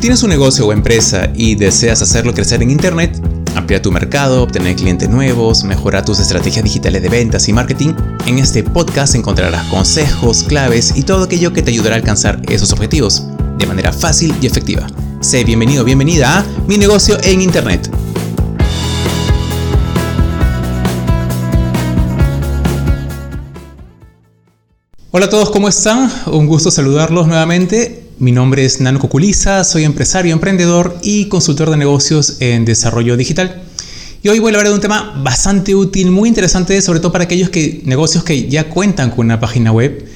Si tienes un negocio o empresa y deseas hacerlo crecer en Internet, ampliar tu mercado, obtener clientes nuevos, mejorar tus estrategias digitales de ventas y marketing, en este podcast encontrarás consejos, claves y todo aquello que te ayudará a alcanzar esos objetivos de manera fácil y efectiva. Sé bienvenido, bienvenida a Mi negocio en Internet. Hola a todos, ¿cómo están? Un gusto saludarlos nuevamente. Mi nombre es Nano Cuculiza, soy empresario, emprendedor y consultor de negocios en desarrollo digital. Y hoy voy a hablar de un tema bastante útil, muy interesante, sobre todo para aquellos que, negocios que ya cuentan con una página web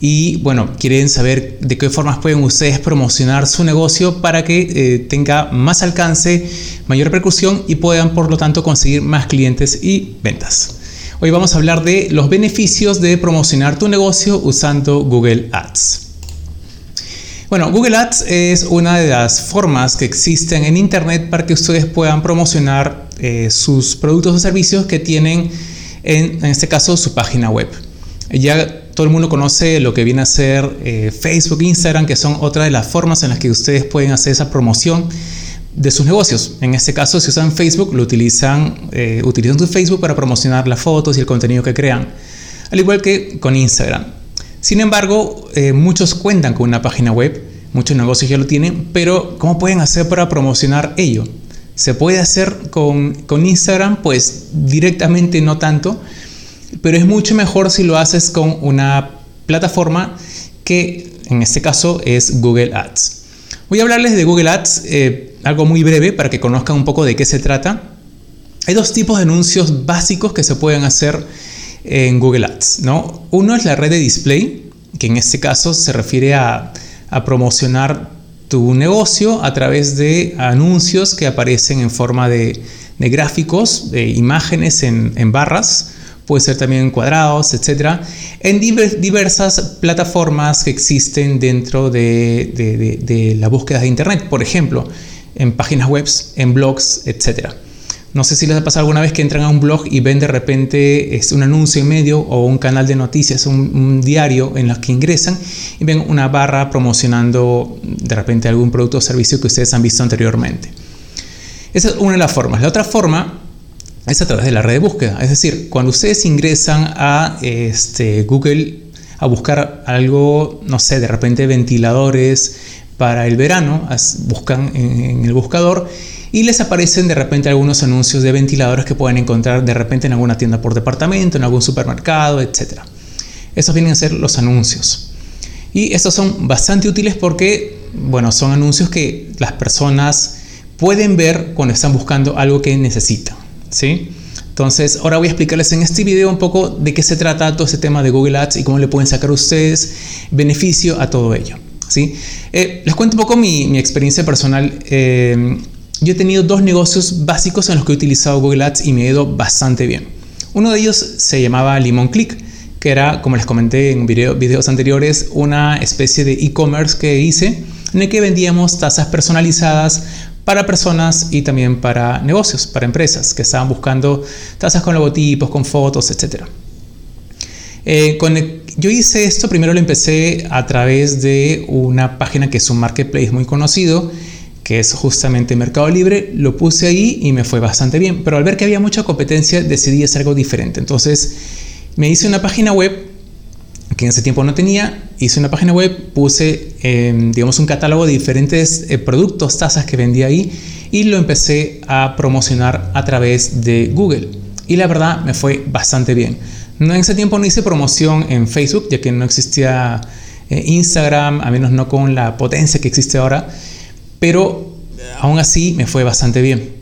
y bueno, quieren saber de qué formas pueden ustedes promocionar su negocio para que eh, tenga más alcance, mayor repercusión y puedan por lo tanto conseguir más clientes y ventas. Hoy vamos a hablar de los beneficios de promocionar tu negocio usando Google Ads. Bueno, Google Ads es una de las formas que existen en Internet para que ustedes puedan promocionar eh, sus productos o servicios que tienen en, este caso su página web. Ya todo el mundo conoce lo que viene a ser eh, Facebook, Instagram, que son otra de las formas en las que ustedes pueden hacer esa promoción de sus negocios. En este caso, si usan Facebook, lo utilizan, eh, utilizan su Facebook para promocionar las fotos y el contenido que crean, al igual que con Instagram. Sin embargo, eh, muchos cuentan con una página web, muchos negocios ya lo tienen, pero ¿cómo pueden hacer para promocionar ello? ¿Se puede hacer con, con Instagram? Pues directamente no tanto, pero es mucho mejor si lo haces con una plataforma que en este caso es Google Ads. Voy a hablarles de Google Ads, eh, algo muy breve para que conozcan un poco de qué se trata. Hay dos tipos de anuncios básicos que se pueden hacer en Google Ads. ¿no? Uno es la red de display, que en este caso se refiere a, promocionar tu negocio a través de anuncios que aparecen en forma de, gráficos, de imágenes en barras puede ser también en cuadrados, etcétera, en diversas plataformas que existen dentro de, la búsqueda de Internet, por ejemplo, en páginas web, en blogs, etcétera. No sé si les ha pasado alguna vez que entran a un blog y ven de repente es un anuncio en medio o un canal de noticias, un, un, diario en los que ingresan y ven una barra promocionando de repente algún producto o servicio que ustedes han visto anteriormente. Esa es una de las formas. La otra forma es a través de la red de búsqueda. Es decir, cuando ustedes ingresan a este, Google a buscar algo, no sé, de repente ventiladores para el verano, buscan en el buscador y les aparecen de repente algunos anuncios de ventiladores que pueden encontrar de repente en alguna tienda por departamento, en algún supermercado, etc. Esos vienen a ser los anuncios. Y estos son bastante útiles porque, bueno, son anuncios que las personas pueden ver cuando están buscando algo que necesitan. ¿sí? Entonces, ahora voy a explicarles en este video un poco de qué se trata todo este tema de Google Ads y cómo le pueden sacar ustedes beneficio a todo ello. ¿sí? Eh, les cuento un poco mi, experiencia personal. Eh, yo he tenido dos negocios básicos en los que he utilizado Google Ads y me ha ido bastante bien. Uno de ellos se llamaba Limon Click, que era, como les comenté en videos anteriores, una especie de e-commerce que hice en el que vendíamos tazas personalizadas para personas y también para negocios, para empresas que estaban buscando tazas con logotipos, con fotos, etc. Eh, yo hice esto, primero lo empecé a través de una página que es un marketplace muy conocido, que es justamente Mercado Libre, lo puse ahí y me fue bastante bien, pero al ver que había mucha competencia decidí hacer algo diferente. Entonces me hice una página web que en ese tiempo no tenía, hice una página web, puse, em, digamos, un catálogo de diferentes eh, productos, tazas que vendía ahí y lo empecé a promocionar a través de Google. Y la verdad me fue bastante bien. No, en ese tiempo no hice promoción en Facebook, ya que no existía eh, Instagram, a menos no con la potencia que existe ahora, pero eh, aún así me fue bastante bien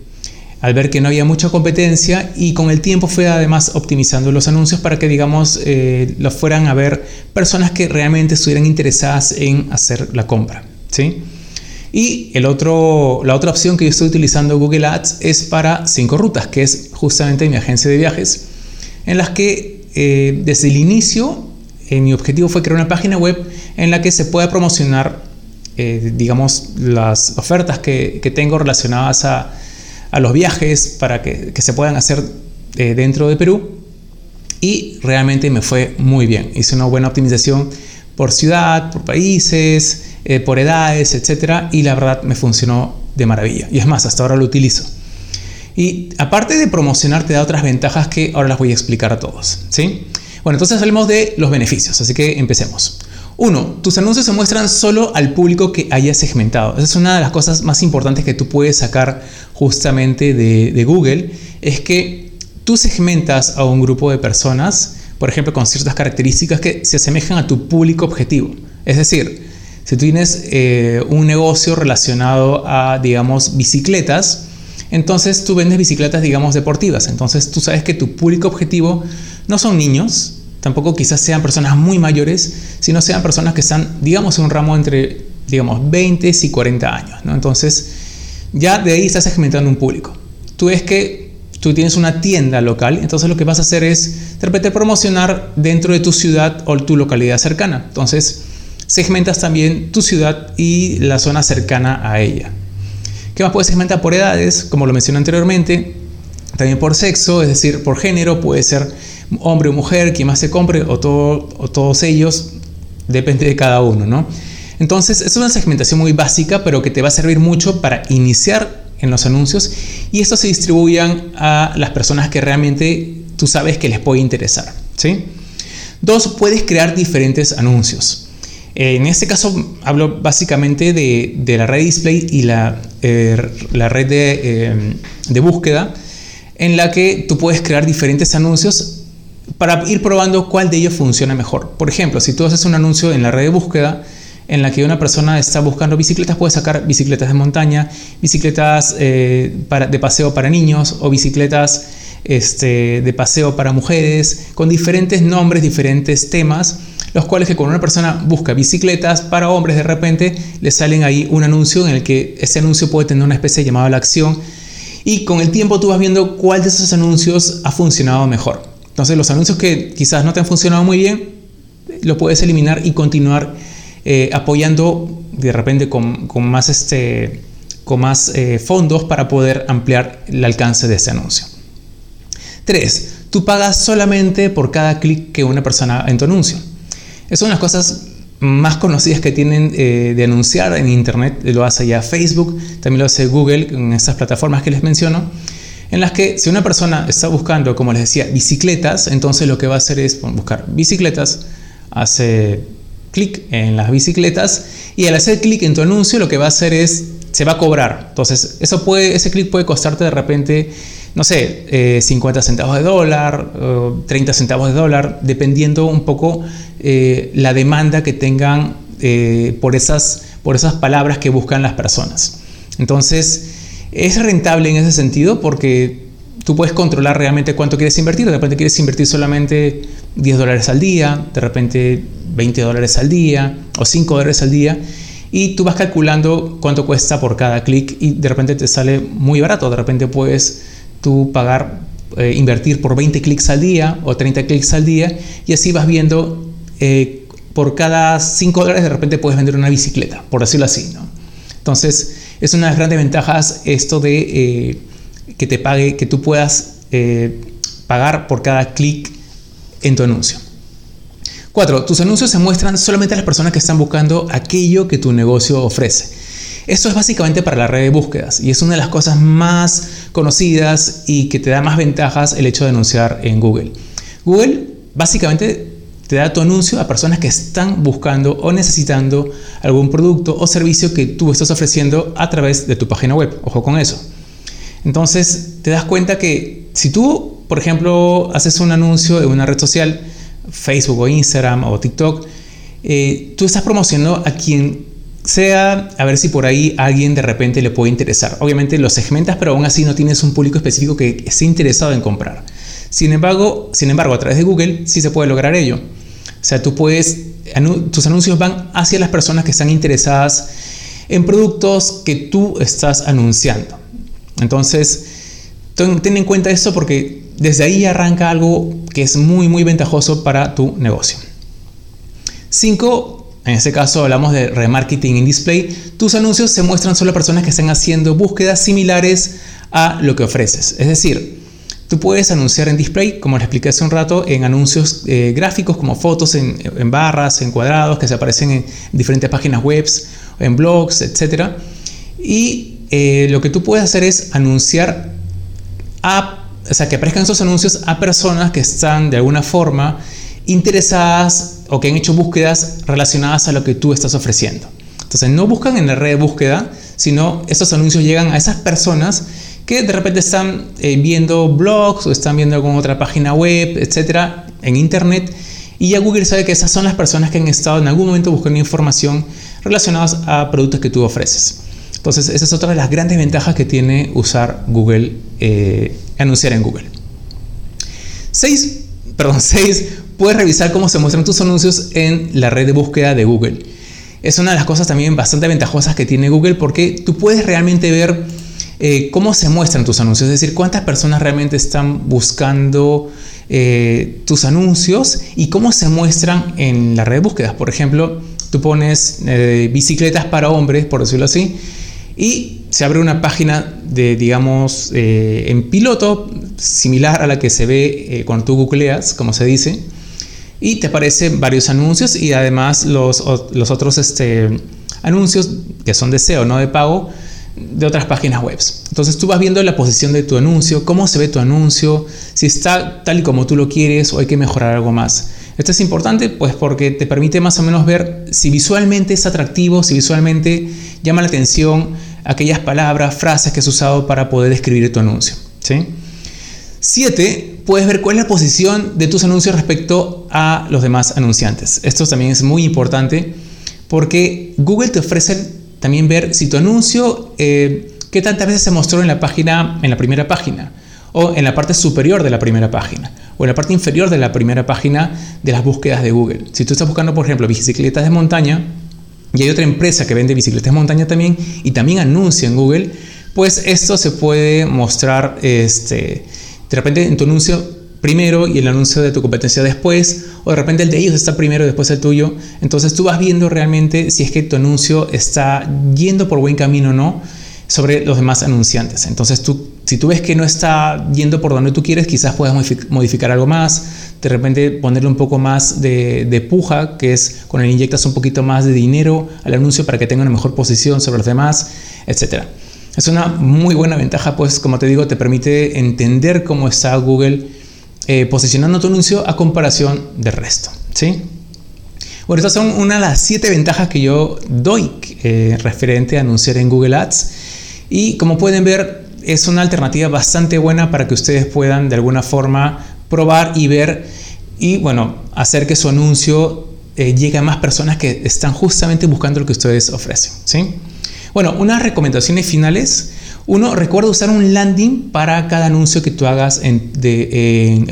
al ver que no había mucha competencia y con el tiempo fue además optimizando los anuncios para que digamos eh, los fueran a ver personas que realmente estuvieran interesadas en hacer la compra. ¿sí? Y el otro, la otra opción que yo estoy utilizando Google Ads es para cinco rutas, que es justamente mi agencia de viajes, en las que eh, desde el inicio eh, mi objetivo fue crear una página web en la que se pueda promocionar, digamos, las ofertas que, que tengo relacionadas a a los viajes para que, se puedan hacer eh, dentro de Perú y realmente me fue muy bien. Hice una buena optimización por ciudad, por países, eh, por edades, etc. Y la verdad me funcionó de maravilla. Y es más, hasta ahora lo utilizo. Y aparte de promocionar, te da otras ventajas que ahora las voy a explicar a todos. ¿sí? Bueno, entonces hablemos de los beneficios, así que empecemos. Uno, tus anuncios se muestran solo al público que hayas segmentado. Esa es una de las cosas más importantes que tú puedes sacar justamente de, Google, es que tú segmentas a un grupo de personas, por ejemplo, con ciertas características que se asemejan a tu público objetivo. Es decir, si tú tienes eh, un negocio relacionado a, digamos, bicicletas, entonces tú vendes bicicletas, digamos, deportivas. Entonces tú sabes que tu público objetivo no son niños, tampoco quizás sean personas muy mayores, sino sean personas que están, digamos, en un ramo entre, digamos, 20 y 40 años. ¿no? Entonces ya de ahí estás segmentando un público. Tú ves que tú tienes una tienda local, entonces lo que vas a hacer es de promocionar dentro de tu ciudad o tu localidad cercana. Entonces segmentas también tu ciudad y la zona cercana a ella. ¿Qué más puedes segmentar por edades? Como lo mencioné anteriormente, también por sexo, es decir, por género, puede ser hombre o mujer, quien más se compre, o, todo, o todos ellos, depende de cada uno, ¿no? Entonces, es una segmentación muy básica, pero que te va a servir mucho para iniciar en los anuncios y estos se distribuyan a las personas que realmente tú sabes que les puede interesar, ¿sí? Dos, puedes crear diferentes anuncios. En este caso hablo básicamente de, la red display y la, eh, la red de, eh, de, búsqueda en la que tú puedes crear diferentes anuncios para ir probando cuál de ellos funciona mejor. Por ejemplo, si tú haces un anuncio en la red de búsqueda en la que una persona está buscando bicicletas, puedes sacar bicicletas de montaña, bicicletas eh, de paseo para niños o bicicletas este, de paseo para mujeres, con diferentes nombres, diferentes temas los cuales que cuando una persona busca bicicletas para hombres, de repente le salen ahí un anuncio en el que ese anuncio puede tener una especie llamada la acción y con el tiempo tú vas viendo cuál de esos anuncios ha funcionado mejor. Entonces los anuncios que quizás no te han funcionado muy bien, lo puedes eliminar y continuar eh, apoyando de repente con, con más, este, con más eh, fondos para poder ampliar el alcance de ese anuncio. 3. Tú pagas solamente por cada clic que una persona en tu anuncio. Es una de las cosas más conocidas que tienen eh, de anunciar en Internet. Lo hace ya Facebook, también lo hace Google en estas plataformas que les menciono. En las que si una persona está buscando, como les decía, bicicletas, entonces lo que va a hacer es buscar bicicletas, hace clic en las bicicletas y al hacer clic en tu anuncio lo que va a hacer es se va a cobrar. Entonces, eso puede, ese clic puede costarte de repente no sé, 50 eh, centavos de dólar, 30 centavos de dólar, dependiendo un poco eh, la demanda que tengan eh, por, esas, por esas palabras que buscan las personas. Entonces, es rentable en ese sentido porque tú puedes controlar realmente cuánto quieres invertir. De repente quieres invertir solamente 10 dólares al día, de repente 20 dólares al día o 5 dólares al día. Y tú vas calculando cuánto cuesta por cada clic y de repente te sale muy barato. De repente puedes tú pagar, eh, invertir por 20 clics al día o 30 clics al día y así vas viendo eh, por cada 5 dólares de repente puedes vender una bicicleta, por decirlo así. ¿no? Entonces es una de las grandes ventajas esto de eh, que te pague, que tú puedas pagar por cada clic en tu anuncio. 4. Tus anuncios se muestran solamente a las personas que están buscando aquello que tu negocio ofrece. Esto es básicamente para la red de búsquedas y es una de las cosas más conocidas y que te da más ventajas el hecho de anunciar en Google. Google básicamente te da tu anuncio a personas que están buscando o necesitando algún producto o servicio que tú estás ofreciendo a través de tu página web. Ojo con eso. Entonces te das cuenta que si tú, por ejemplo, haces un anuncio en una red social, Facebook o Instagram o TikTok, eh, tú estás promocionando a quien sea a ver si por ahí alguien de repente le puede interesar. Obviamente lo segmentas, pero aún así no tienes un público específico que esté interesado en comprar. Sin embargo, sin embargo, a través de Google sí se puede lograr ello. O sea, tú puedes, tus anuncios van hacia las personas que están interesadas en productos que tú estás anunciando. Entonces, ten en cuenta eso porque desde ahí arranca algo que es muy, muy ventajoso para tu negocio. 5 en este caso hablamos de remarketing en display, tus anuncios se muestran solo a personas que están haciendo búsquedas similares a lo que ofreces. Es decir, Tú puedes anunciar en display, como les expliqué hace un rato, en anuncios eh, gráficos como fotos en, barras, en cuadrados, que se aparecen en diferentes páginas web, en blogs, etc. Y eh, lo que tú puedes hacer es anunciar o sea, que aparezcan esos anuncios a personas que están de alguna forma interesadas o que han hecho búsquedas relacionadas a lo que tú estás ofreciendo. Entonces no buscan en la red de búsqueda, sino estos anuncios llegan a esas personas que de repente están eh, viendo blogs o están viendo alguna otra página web, etcétera, en internet. Y ya Google sabe que esas son las personas que han estado en algún momento buscando información relacionada a productos que tú ofreces. Entonces, esa es otra de las grandes ventajas que tiene usar Google, eh, anunciar en Google. 6, perdón, 6, puedes revisar cómo se muestran tus anuncios en la red de búsqueda de Google. Es una de las cosas también bastante ventajosas que tiene Google porque tú puedes realmente ver eh, cómo se muestran tus anuncios, es decir, cuántas personas realmente están buscando eh, tus anuncios y cómo se muestran en la red de búsquedas. Por ejemplo, tú pones eh, bicicletas para hombres, por decirlo así, y se abre una página de, digamos, en piloto, similar a la que se ve cuando tú googleas, como se dice, y te aparecen varios anuncios y además los, los otros este, anuncios que son de SEO, no de pago, de otras páginas web. Entonces tú vas viendo la posición de tu anuncio, cómo se ve tu anuncio, si está tal y como tú lo quieres o hay que mejorar algo más. Esto es importante pues porque te permite más o menos ver si visualmente es atractivo, si visualmente llama la atención aquellas palabras, frases que has usado para poder escribir tu anuncio. Siete, puedes ver cuál es la posición de tus anuncios respecto a los demás anunciantes. Esto también es muy importante porque Google te ofrece también ver si tu anuncio, eh, qué tantas veces se mostró en la página, en la primera página, o en la parte superior de la primera página, o en la parte inferior de la primera página de las búsquedas de Google. Si tú estás buscando, por ejemplo, bicicletas de montaña, y hay otra empresa que vende bicicletas de montaña también, y también anuncia en Google, pues esto se puede mostrar, este, de repente en tu anuncio primero y el anuncio de tu competencia después, de repente el de ellos está primero y después el tuyo. Entonces tú vas viendo realmente si es que tu anuncio está yendo por buen camino o no sobre los demás anunciantes. Entonces tú, si tú ves que no está yendo por donde tú quieres, quizás puedas modificar algo más, de repente ponerle un poco más de, de puja, que es cuando le inyectas un poquito más de dinero al anuncio para que tenga una mejor posición sobre los demás, etc. Es una muy buena ventaja, pues como te digo, te permite entender cómo está Google eh, posicionando tu anuncio a comparación del resto. ¿sí? Bueno, estas son una de las siete ventajas que yo doy eh, referente a anunciar en Google Ads. Y como pueden ver, es una alternativa bastante buena para que ustedes puedan de alguna forma probar y ver y bueno, hacer que su anuncio eh, llegue a más personas que están justamente buscando lo que ustedes ofrecen. ¿sí? Bueno, unas recomendaciones finales. Uno, recuerda usar un landing para cada anuncio que tú hagas en,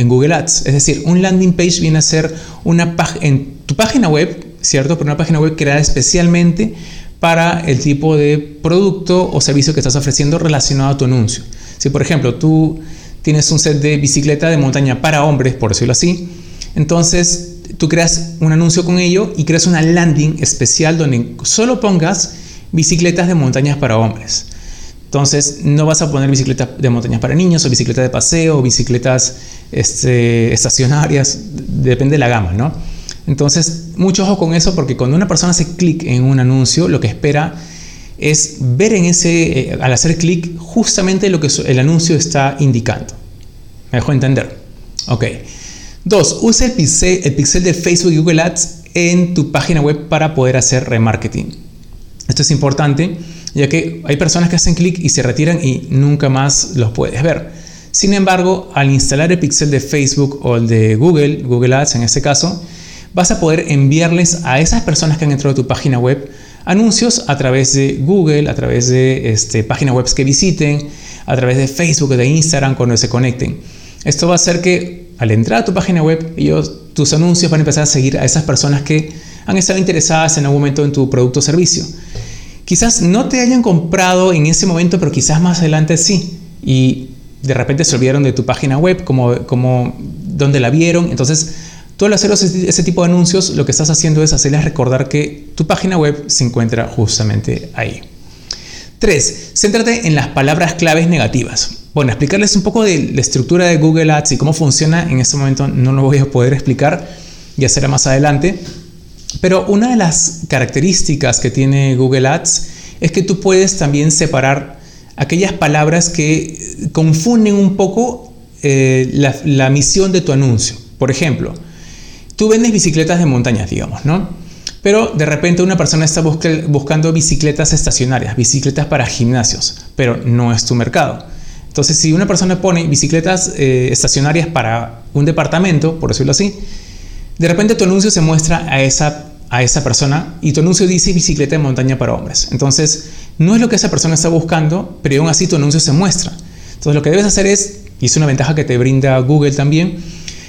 Google Ads. Es decir, un landing page viene a ser una en tu página web, ¿cierto? Pero una página web creada especialmente para el tipo de producto o servicio que estás ofreciendo relacionado a tu anuncio. Si, por ejemplo, tú tienes un set de bicicleta de montaña para hombres, por decirlo así, entonces tú creas un anuncio con ello y creas una landing especial donde solo pongas bicicletas de montañas para hombres. Entonces, no vas a poner bicicletas de montañas para niños o bicicletas de paseo o bicicletas este, estacionarias, depende de la gama, ¿no? Entonces, mucho ojo con eso porque cuando una persona hace clic en un anuncio, lo que espera es ver en ese, eh, al hacer clic, justamente lo que el anuncio está indicando. ¿Me dejo entender? Ok. Dos, usa el pixel, el pixel de Facebook y Google Ads en tu página web para poder hacer remarketing. Esto es importante ya que hay personas que hacen clic y se retiran y nunca más los puedes ver. Sin embargo, al instalar el pixel de Facebook o el de Google, Google Ads en este caso, vas a poder enviarles a esas personas que han entrado a tu página web anuncios a través de Google, a través de este, páginas web que visiten, a través de Facebook o de Instagram cuando se conecten. Esto va a hacer que al entrar a tu página web, tus anuncios van a empezar a seguir a esas personas que han estado interesadas en algún momento en tu producto o servicio. Quizás no te hayan comprado en ese momento, pero quizás más adelante sí. Y de repente se olvidaron de tu página web, como, como donde la vieron. Entonces, tú al hacer ese, tipo de anuncios, lo que estás haciendo es hacerles recordar que tu página web se encuentra justamente ahí. 3. Céntrate en las palabras claves negativas. bueno, explicarles un poco de la estructura de Google Ads y cómo funciona, en este momento no lo voy a poder explicar, ya será más adelante. Pero una de las características que tiene Google Ads es que tú puedes también separar aquellas palabras que confunden un poco eh, la, misión de tu anuncio. Por ejemplo, tú vendes bicicletas de montañas, digamos, ¿no? Pero de repente una persona está buscando bicicletas estacionarias, bicicletas para gimnasios, pero no es tu mercado. Entonces, si una persona pone bicicletas eh, estacionarias para un departamento, por decirlo así, de repente tu anuncio se muestra a esa, a esa persona y tu anuncio dice bicicleta de montaña para hombres. Entonces, no es lo que esa persona está buscando, pero aún así tu anuncio se muestra. Entonces, lo que debes hacer es, y es una ventaja que te brinda Google también,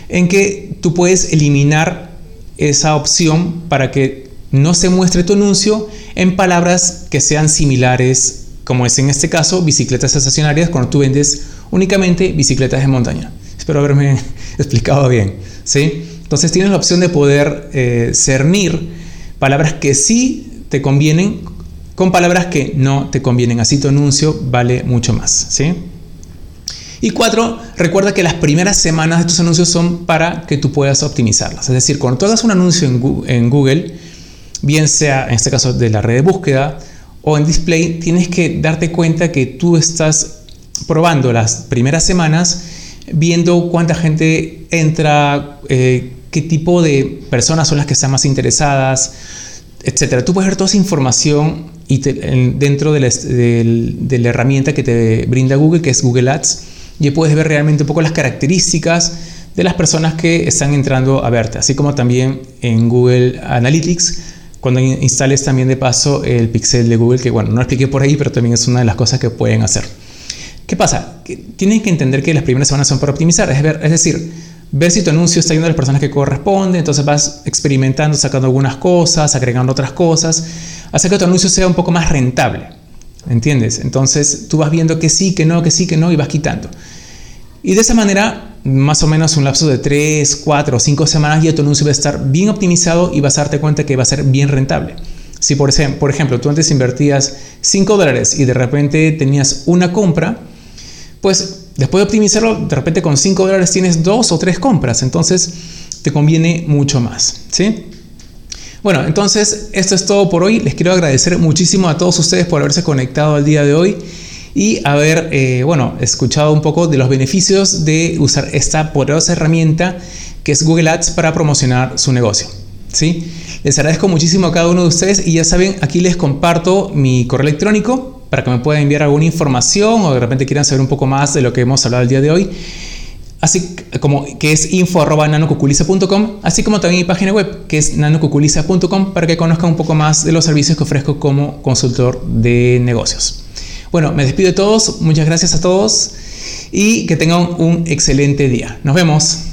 en que tú puedes eliminar esa opción para que no se muestre tu anuncio en palabras que sean similares como es en este caso bicicletas estacionarias cuando tú vendes únicamente bicicletas de montaña. Espero haberme explicado bien. ¿sí? Entonces tienes la opción de poder eh, cernir palabras que sí te convienen con palabras que no te convienen. Así tu anuncio vale mucho más. ¿sí? Y cuatro, recuerda que las primeras semanas de tus anuncios son para que tú puedas optimizarlas. Es decir, cuando tú hagas un anuncio en Google, bien sea en este caso de la red de búsqueda, o en display, tienes que darte cuenta que tú estás probando las primeras semanas, viendo cuánta gente entra, eh, qué tipo de personas son las que están más interesadas, etcétera. Tú puedes ver toda esa información y dentro de la, herramienta que te brinda Google, que es Google Ads, y puedes ver realmente un poco las características de las personas que están entrando a verte, así como también en Google Analytics cuando instales también de paso el pixel de Google, que bueno, no lo expliqué por ahí, pero también es una de las cosas que pueden hacer. ¿Qué pasa? Que tienes que entender que las primeras semanas son para optimizar, es decir, ver si tu anuncio está yendo a las personas que corresponden, entonces vas experimentando, sacando algunas cosas, agregando otras cosas, hacer que tu anuncio sea un poco más rentable. ¿Entiendes? Entonces tú vas viendo que sí, que no, que sí, que no y vas quitando. Y de esa manera más o menos un lapso de 3, 4 o 5 semanas ya tu anuncio va a estar bien optimizado y vas a darte cuenta que va a ser bien rentable. Si por, por ejemplo tú antes invertías 5 dólares y de repente tenías una compra, pues después de optimizarlo, de repente con 5 dólares tienes 2 o 3 compras, entonces te conviene mucho más. ¿sí? Bueno, entonces esto es todo por hoy. Les quiero agradecer muchísimo a todos ustedes por haberse conectado al día de hoy y haber, eh, bueno, escuchado un poco de los beneficios de usar esta poderosa herramienta que es Google Ads para promocionar su negocio. ¿sí? Les agradezco muchísimo a cada uno de ustedes y ya saben, aquí les comparto mi correo electrónico para que me puedan enviar alguna información o de repente quieran saber un poco más de lo que hemos hablado el día de hoy. Así como que es info.nanocuculiza.com, así como también mi página web que es nanocuculiza.com para que conozcan un poco más de los servicios que ofrezco como consultor de negocios. Bueno, me despido de todos, muchas gracias a todos y que tengan un excelente día. Nos vemos.